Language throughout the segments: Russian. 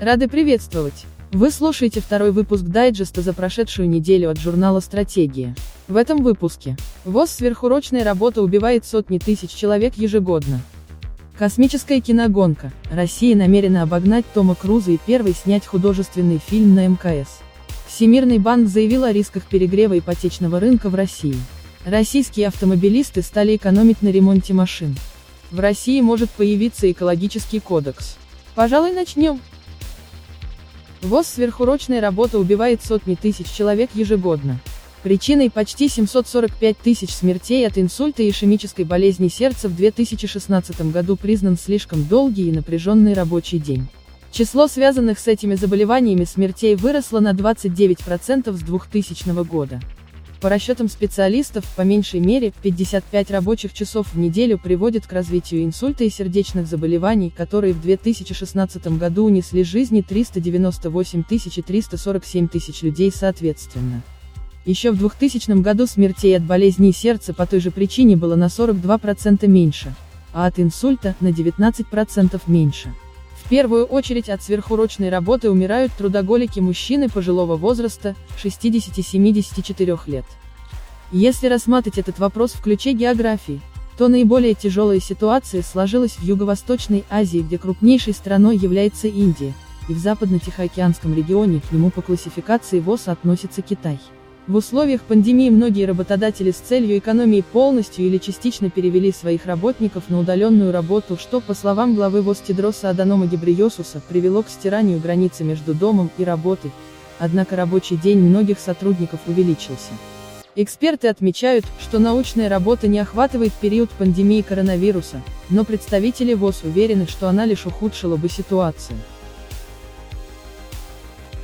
Рады приветствовать! Вы слушаете второй выпуск дайджеста за прошедшую неделю от журнала «Стратегия». В этом выпуске. ВОЗ сверхурочной работы убивает сотни тысяч человек ежегодно. Космическая киногонка. Россия намерена обогнать Тома Круза и первой снять художественный фильм на МКС. Всемирный банк заявил о рисках перегрева ипотечного рынка в России. Российские автомобилисты стали экономить на ремонте машин. В России может появиться экологический кодекс. Пожалуй, начнем. ВОЗ сверхурочной работы убивает сотни тысяч человек ежегодно. Причиной почти 745 тысяч смертей от инсульта и ишемической болезни сердца в 2016 году признан слишком долгий и напряженный рабочий день. Число связанных с этими заболеваниями смертей выросло на 29% с 2000 года. По расчетам специалистов, по меньшей мере, 55 рабочих часов в неделю приводит к развитию инсульта и сердечных заболеваний, которые в 2016 году унесли жизни 398 тысяч и 347 тысяч людей соответственно. Еще в 2000 году смертей от болезней сердца по той же причине было на 42% меньше, а от инсульта – на 19% меньше. В первую очередь от сверхурочной работы умирают трудоголики мужчины пожилого возраста, 60-74 лет. Если рассматривать этот вопрос в ключе географии, то наиболее тяжелая ситуация сложилась в Юго-Восточной Азии, где крупнейшей страной является Индия, и в Западно-Тихоокеанском регионе, к нему по классификации ВОЗ относится Китай. В условиях пандемии многие работодатели с целью экономии полностью или частично перевели своих работников на удаленную работу, что, по словам главы ВОЗ Тедроса Аданома Гебриосуса, привело к стиранию границы между домом и работой, однако рабочий день многих сотрудников увеличился. Эксперты отмечают, что научная работа не охватывает период пандемии коронавируса, но представители ВОЗ уверены, что она лишь ухудшила бы ситуацию.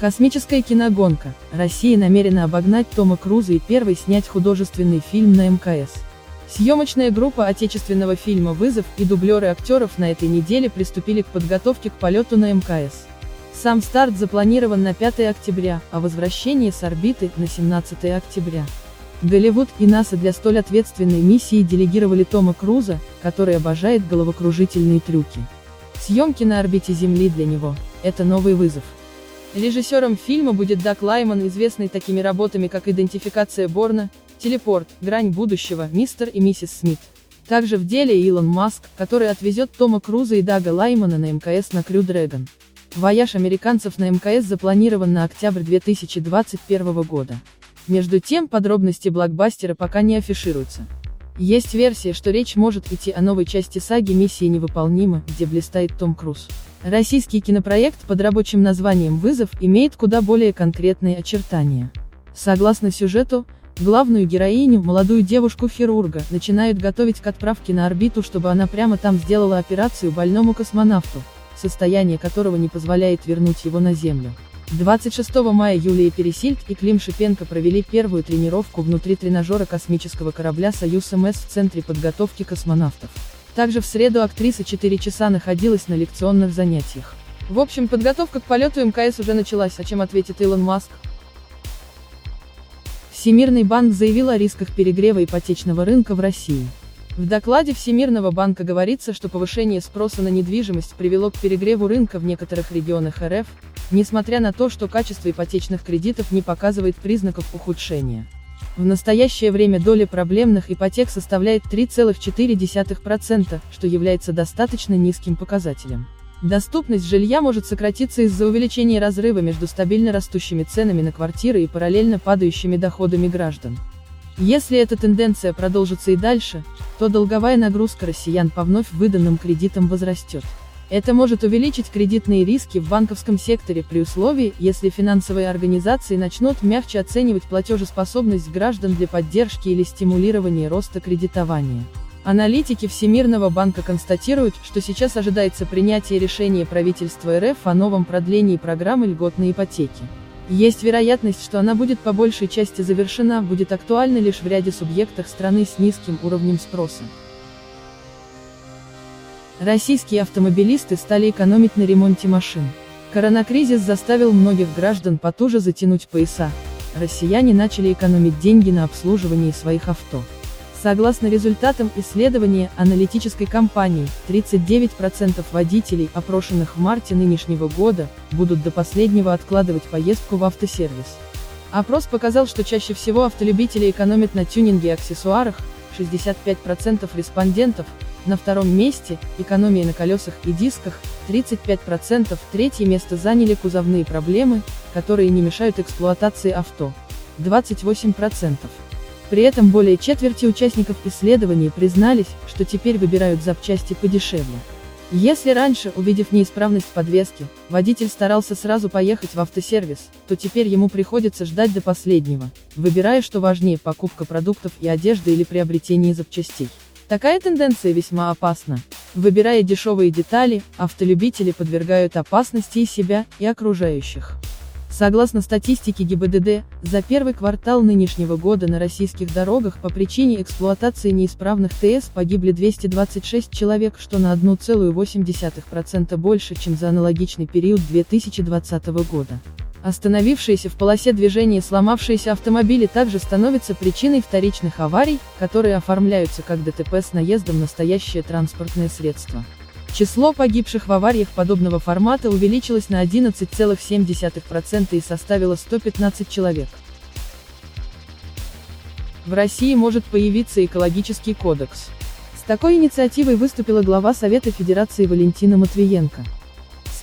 Космическая киногонка. Россия намерена обогнать Тома Круза и первой снять художественный фильм на МКС. Съемочная группа отечественного фильма «Вызов» и дублеры актеров на этой неделе приступили к подготовке к полету на МКС. Сам старт запланирован на 5 октября, а возвращение с орбиты – на 17 октября. Голливуд и НАСА для столь ответственной миссии делегировали Тома Круза, который обожает головокружительные трюки. Съемки на орбите Земли для него – это новый вызов. Режиссером фильма будет Даг Лайман, известный такими работами как «Идентификация Борна», «Телепорт», «Грань будущего», «Мистер и миссис Смит». Также в деле Илон Маск, который отвезет Тома Круза и Дага Лаймана на МКС на Crew Dragon. Вояж американцев на МКС запланирован на октябрь 2021 года. Между тем, подробности блокбастера пока не афишируются. Есть версия, что речь может идти о новой части саги «Миссия невыполнима», где блистает Том Круз. Российский кинопроект под рабочим названием «Вызов» имеет куда более конкретные очертания. Согласно сюжету, главную героиню, молодую девушку-хирурга, начинают готовить к отправке на орбиту, чтобы она прямо там сделала операцию больному космонавту, состояние которого не позволяет вернуть его на Землю. 26 мая Юлия Пересильд и Клим Шипенко провели первую тренировку внутри тренажера космического корабля «Союз-МС» в Центре подготовки космонавтов. Также в среду актриса 4 часа находилась на лекционных занятиях. В общем, подготовка к полету МКС уже началась, о чем ответит Илон Маск. Всемирный банк заявил о рисках перегрева ипотечного рынка в России. В докладе Всемирного банка говорится, что повышение спроса на недвижимость привело к перегреву рынка в некоторых регионах РФ, несмотря на то, что качество ипотечных кредитов не показывает признаков ухудшения. В настоящее время доля проблемных ипотек составляет 3,4%, что является достаточно низким показателем. Доступность жилья может сократиться из-за увеличения разрыва между стабильно растущими ценами на квартиры и параллельно падающими доходами граждан. Если эта тенденция продолжится и дальше, то долговая нагрузка россиян по вновь выданным кредитам возрастет. Это может увеличить кредитные риски в банковском секторе при условии, если финансовые организации начнут мягче оценивать платежеспособность граждан для поддержки или стимулирования роста кредитования. Аналитики Всемирного банка констатируют, что сейчас ожидается принятие решения правительства РФ о новом продлении программы льготной ипотеки. Есть вероятность, что она будет по большей части завершена, будет актуальна лишь в ряде субъектах страны с низким уровнем спроса. Российские автомобилисты стали экономить на ремонте машин. Коронакризис заставил многих граждан потуже затянуть пояса. Россияне начали экономить деньги на обслуживании своих авто. Согласно результатам исследования аналитической компании, 39% водителей, опрошенных в марте нынешнего года, будут до последнего откладывать поездку в автосервис. Опрос показал, что чаще всего автолюбители экономят на тюнинге и аксессуарах, 65% респондентов, на втором месте – экономия на колесах и дисках, 35%, третье место заняли кузовные проблемы, которые не мешают эксплуатации авто, 28%. При этом более четверти участников исследований признались, что теперь выбирают запчасти подешевле. Если раньше, увидев неисправность подвески, водитель старался сразу поехать в автосервис, то теперь ему приходится ждать до последнего, выбирая, что важнее, покупка продуктов и одежды или приобретение запчастей. Такая тенденция весьма опасна. Выбирая дешевые детали, автолюбители подвергают опасности и себя, и окружающих. Согласно статистике ГИБДД, за первый квартал нынешнего года на российских дорогах по причине эксплуатации неисправных ТС погибли 226 человек, что на 1,8% больше, чем за аналогичный период 2020 года. Остановившиеся в полосе движения сломавшиеся автомобили также становятся причиной вторичных аварий, которые оформляются как ДТП с наездом настоящее транспортное средство. Число погибших в авариях подобного формата увеличилось на 11,7% и составило 115 человек. В России может появиться экологический кодекс. С такой инициативой выступила глава Совета Федерации Валентина Матвиенко.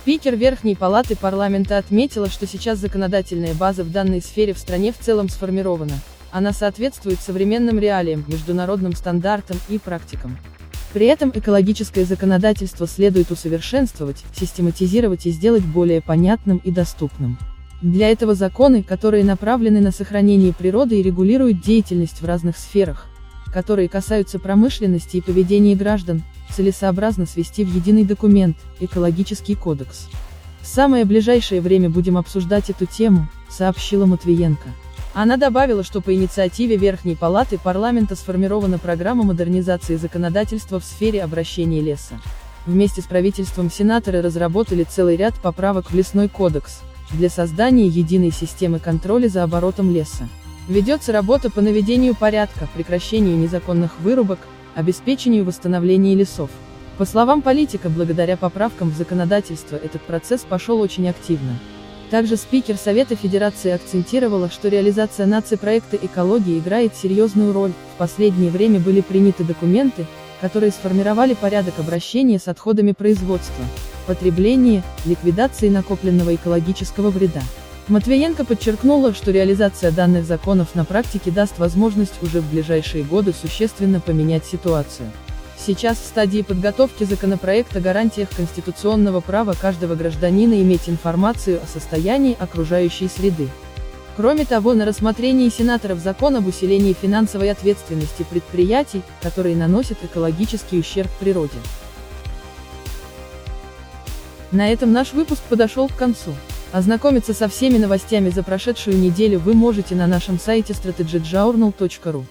Спикер Верхней Палаты парламента отметила, что сейчас законодательная база в данной сфере в стране в целом сформирована. Она соответствует современным реалиям, международным стандартам и практикам. При этом экологическое законодательство следует усовершенствовать, систематизировать и сделать более понятным и доступным. Для этого законы, которые направлены на сохранение природы и регулируют деятельность в разных сферах, которые касаются промышленности и поведения граждан, целесообразно свести в единый документ – экологический кодекс. В самое ближайшее время будем обсуждать эту тему, сообщила Матвиенко. Она добавила, что по инициативе Верхней Палаты парламента сформирована программа модернизации законодательства в сфере обращения леса. Вместе с правительством сенаторы разработали целый ряд поправок в Лесной кодекс, для создания единой системы контроля за оборотом леса. Ведется работа по наведению порядка, прекращению незаконных вырубок, обеспечению восстановления лесов. По словам политика, благодаря поправкам в законодательство этот процесс пошел очень активно. Также спикер Совета Федерации акцентировала, что реализация наци-проекта экологии играет серьезную роль, в последнее время были приняты документы, которые сформировали порядок обращения с отходами производства, потребления, ликвидации накопленного экологического вреда. Матвиенко подчеркнула, что реализация данных законов на практике даст возможность уже в ближайшие годы существенно поменять ситуацию. Сейчас в стадии подготовки законопроекта о гарантиях конституционного права каждого гражданина иметь информацию о состоянии окружающей среды. Кроме того, на рассмотрении сенаторов закон об усилении финансовой ответственности предприятий, которые наносят экологический ущерб природе. На этом наш выпуск подошел к концу. Ознакомиться со всеми новостями за прошедшую неделю вы можете на нашем сайте strategyjournal.ru.